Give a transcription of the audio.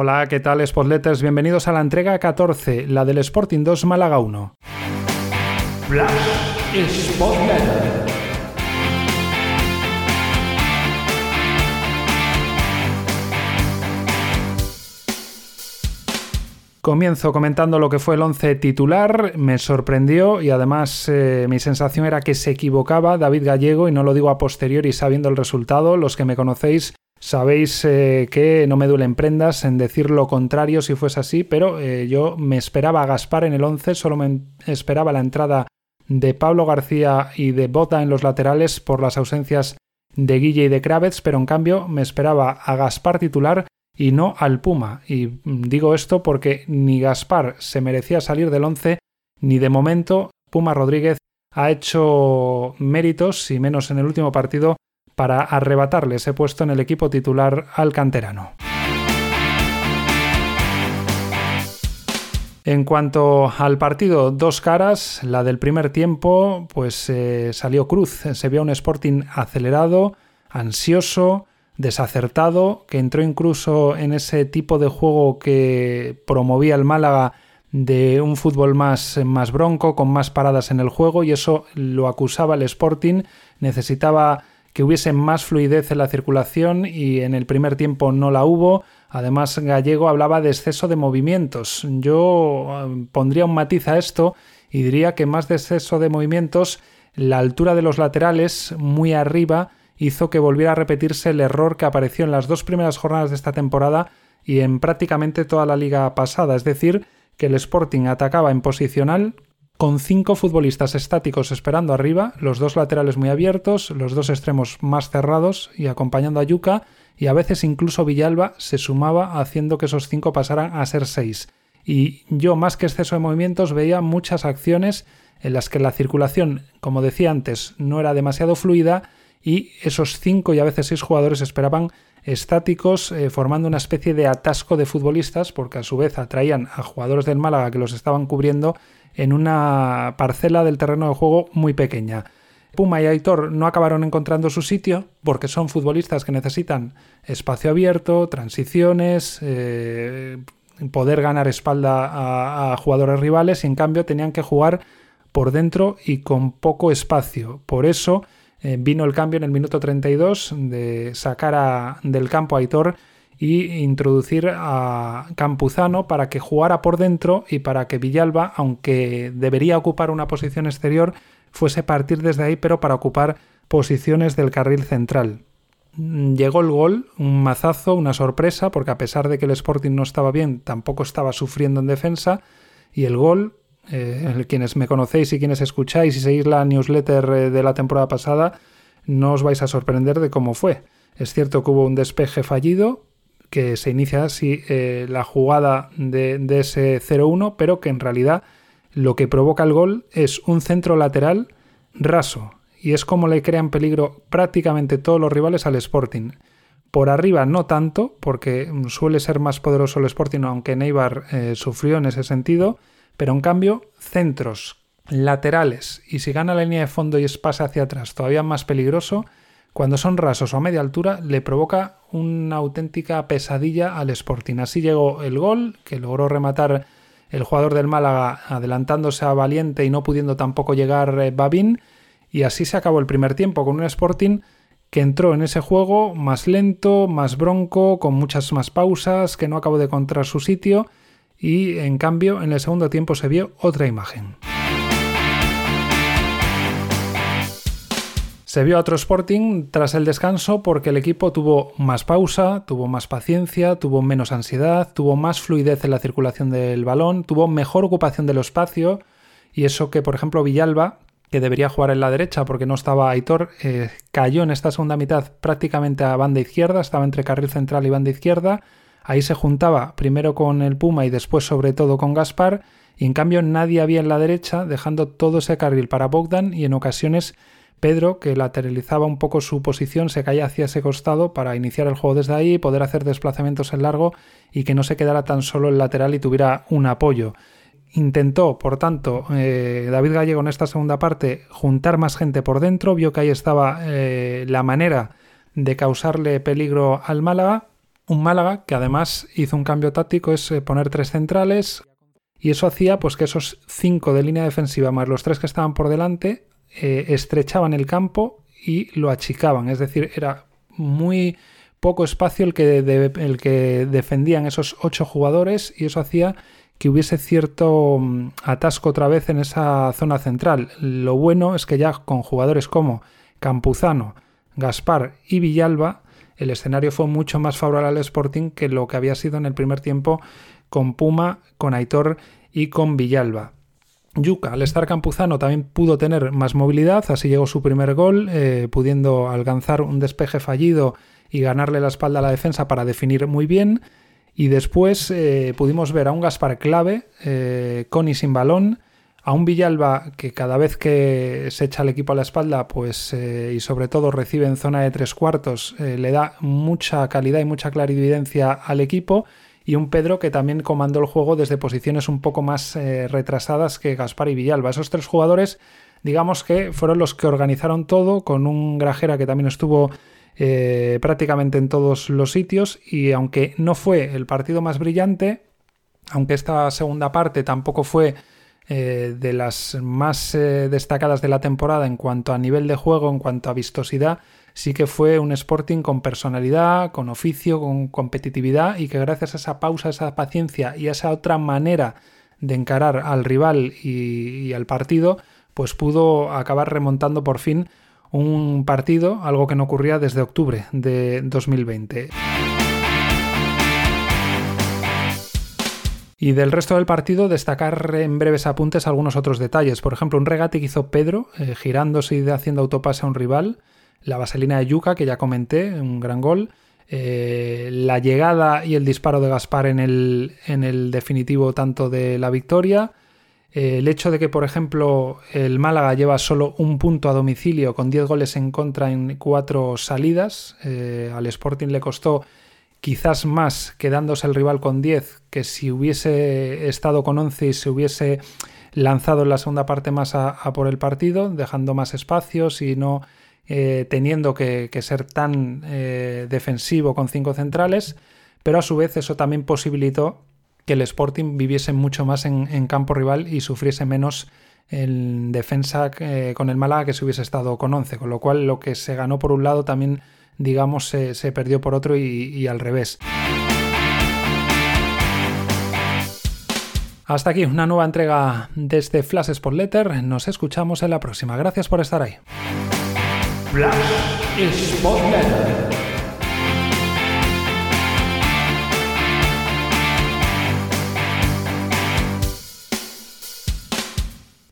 Hola, ¿qué tal Spotletters? Bienvenidos a la entrega 14, la del Sporting 2 Málaga 1. Comienzo comentando lo que fue el 11 titular, me sorprendió y además eh, mi sensación era que se equivocaba David Gallego y no lo digo a posteriori sabiendo el resultado, los que me conocéis Sabéis eh, que no me duelen prendas en decir lo contrario si fuese así, pero eh, yo me esperaba a Gaspar en el 11, solo me esperaba la entrada de Pablo García y de Bota en los laterales por las ausencias de Guille y de Kravets, pero en cambio me esperaba a Gaspar titular y no al Puma. Y digo esto porque ni Gaspar se merecía salir del 11, ni de momento Puma Rodríguez ha hecho méritos, y menos en el último partido, para arrebatarle ese puesto en el equipo titular al canterano. En cuanto al partido, dos caras. La del primer tiempo, pues eh, salió cruz. Se vio un Sporting acelerado, ansioso, desacertado, que entró incluso en ese tipo de juego que promovía el Málaga de un fútbol más, más bronco, con más paradas en el juego, y eso lo acusaba el Sporting. Necesitaba que hubiese más fluidez en la circulación y en el primer tiempo no la hubo. Además, Gallego hablaba de exceso de movimientos. Yo eh, pondría un matiz a esto y diría que más de exceso de movimientos, la altura de los laterales muy arriba hizo que volviera a repetirse el error que apareció en las dos primeras jornadas de esta temporada y en prácticamente toda la liga pasada, es decir, que el Sporting atacaba en posicional con cinco futbolistas estáticos esperando arriba, los dos laterales muy abiertos, los dos extremos más cerrados y acompañando a Yuca, y a veces incluso Villalba se sumaba haciendo que esos cinco pasaran a ser seis. Y yo, más que exceso de movimientos, veía muchas acciones en las que la circulación, como decía antes, no era demasiado fluida y esos cinco y a veces seis jugadores esperaban estáticos, eh, formando una especie de atasco de futbolistas, porque a su vez atraían a jugadores del Málaga que los estaban cubriendo en una parcela del terreno de juego muy pequeña. Puma y Aitor no acabaron encontrando su sitio porque son futbolistas que necesitan espacio abierto, transiciones, eh, poder ganar espalda a, jugadores rivales y en cambio tenían que jugar por dentro y con poco espacio. Por eso eh, vino el cambio en el minuto 32 de sacar del campo a Aitor y introducir a Campuzano para que jugara por dentro y para que Villalba, aunque debería ocupar una posición exterior, fuese partir desde ahí, pero para ocupar posiciones del carril central. Llegó el gol, un mazazo, una sorpresa, porque a pesar de que el Sporting no estaba bien, tampoco estaba sufriendo en defensa, y el gol, eh, quienes me conocéis y quienes escucháis y seguís la newsletter eh, de la temporada pasada, no os vais a sorprender de cómo fue. Es cierto que hubo un despeje fallido, que se inicia así eh, la jugada de, ese 0-1, pero que en realidad lo que provoca el gol es un centro lateral raso, y es como le crean peligro prácticamente todos los rivales al Sporting. Por arriba no tanto, porque suele ser más poderoso el Sporting, aunque Neibar sufrió en ese sentido, pero en cambio centros laterales y si gana la línea de fondo y es pase hacia atrás todavía más peligroso, cuando son rasos o a media altura, le provoca una auténtica pesadilla al Sporting. Así llegó el gol, que logró rematar el jugador del Málaga adelantándose a Valiente y no pudiendo tampoco llegar eh, Babín. Y así se acabó el primer tiempo con un Sporting que entró en ese juego más lento, más bronco, con muchas más pausas, que no acabó de encontrar su sitio. Y en cambio, en el segundo tiempo se vio otra imagen. Se vio otro Sporting tras el descanso porque el equipo tuvo más pausa, tuvo más paciencia, tuvo menos ansiedad, tuvo más fluidez en la circulación del balón, tuvo mejor ocupación del espacio y eso que, por ejemplo, Villalba, que debería jugar en la derecha porque no estaba Aitor, eh, cayó en esta segunda mitad prácticamente a banda izquierda, estaba entre carril central y banda izquierda, ahí se juntaba primero con el Puma y después sobre todo con Gaspar, y en cambio nadie había en la derecha, dejando todo ese carril para Bogdan y en ocasiones Pedro, que lateralizaba un poco su posición, se caía hacia ese costado para iniciar el juego desde ahí, poder hacer desplazamientos en largo y que no se quedara tan solo el lateral y tuviera un apoyo. Intentó, por tanto, eh, David Gallego en esta segunda parte juntar más gente por dentro, vio que ahí estaba eh, la manera de causarle peligro al Málaga un Málaga que además hizo un cambio táctico, es eh, poner tres centrales, y eso hacía pues que esos cinco de línea defensiva más los tres que estaban por delante eh, estrechaban el campo y lo achicaban. Es decir, era muy poco espacio el que, el que defendían esos ocho jugadores y eso hacía que hubiese cierto mm, atasco otra vez en esa zona central. Lo bueno es que ya con jugadores como Campuzano, Gaspar y Villalba, el escenario fue mucho más favorable al Sporting que lo que había sido en el primer tiempo con Puma, con Aitor y con Villalba. Yuca, al estar Campuzano, también pudo tener más movilidad, así llegó su primer gol, eh, pudiendo alcanzar un despeje fallido y ganarle la espalda a la defensa para definir muy bien. Y después eh, pudimos ver a un Gaspar clave, eh, con y sin balón, a un Villalba que cada vez que se echa el equipo a la espalda, pues y sobre todo recibe en zona de tres cuartos, le da mucha calidad y mucha clarividencia al equipo y un Pedro que también comandó el juego desde posiciones un poco más eh, retrasadas que Gaspar y Villalba. Esos tres jugadores, digamos que fueron los que organizaron todo, con un Grajera que también estuvo eh, prácticamente en todos los sitios y aunque no fue el partido más brillante, aunque esta segunda parte tampoco fue eh, de las más destacadas de la temporada en cuanto a nivel de juego, en cuanto a vistosidad, sí que fue un Sporting con personalidad, con oficio, con competitividad y que gracias a esa pausa, esa paciencia y a esa otra manera de encarar al rival y, al partido, pues pudo acabar remontando por fin un partido, algo que no ocurría desde octubre de 2020. Y del resto del partido, destacar en breves apuntes algunos otros detalles. Por ejemplo, un regate que hizo Pedro, eh, girándose y haciendo autopase a un rival, la vaselina de Yuca, que ya comenté, un gran gol. Eh, la llegada y el disparo de Gaspar en el, definitivo tanto de la victoria. Eh, el hecho de que, por ejemplo, el Málaga lleva solo un punto a domicilio con 10 goles en contra en cuatro salidas. Al Sporting le costó quizás más quedándose el rival con 10 que si hubiese estado con 11 y se hubiese lanzado en la segunda parte más a por el partido, dejando más espacios y no eh, teniendo que, ser tan eh, defensivo con cinco centrales, pero a su vez eso también posibilitó que el Sporting viviese mucho más en, campo rival y sufriese menos en defensa eh, con el Málaga que si hubiese estado con 11, con lo cual lo que se ganó por un lado también, digamos, se, perdió por otro y, al revés. Hasta aquí una nueva entrega de este Flash Sport Letter. Nos escuchamos en la próxima. Gracias por estar ahí. Flash Spotlight.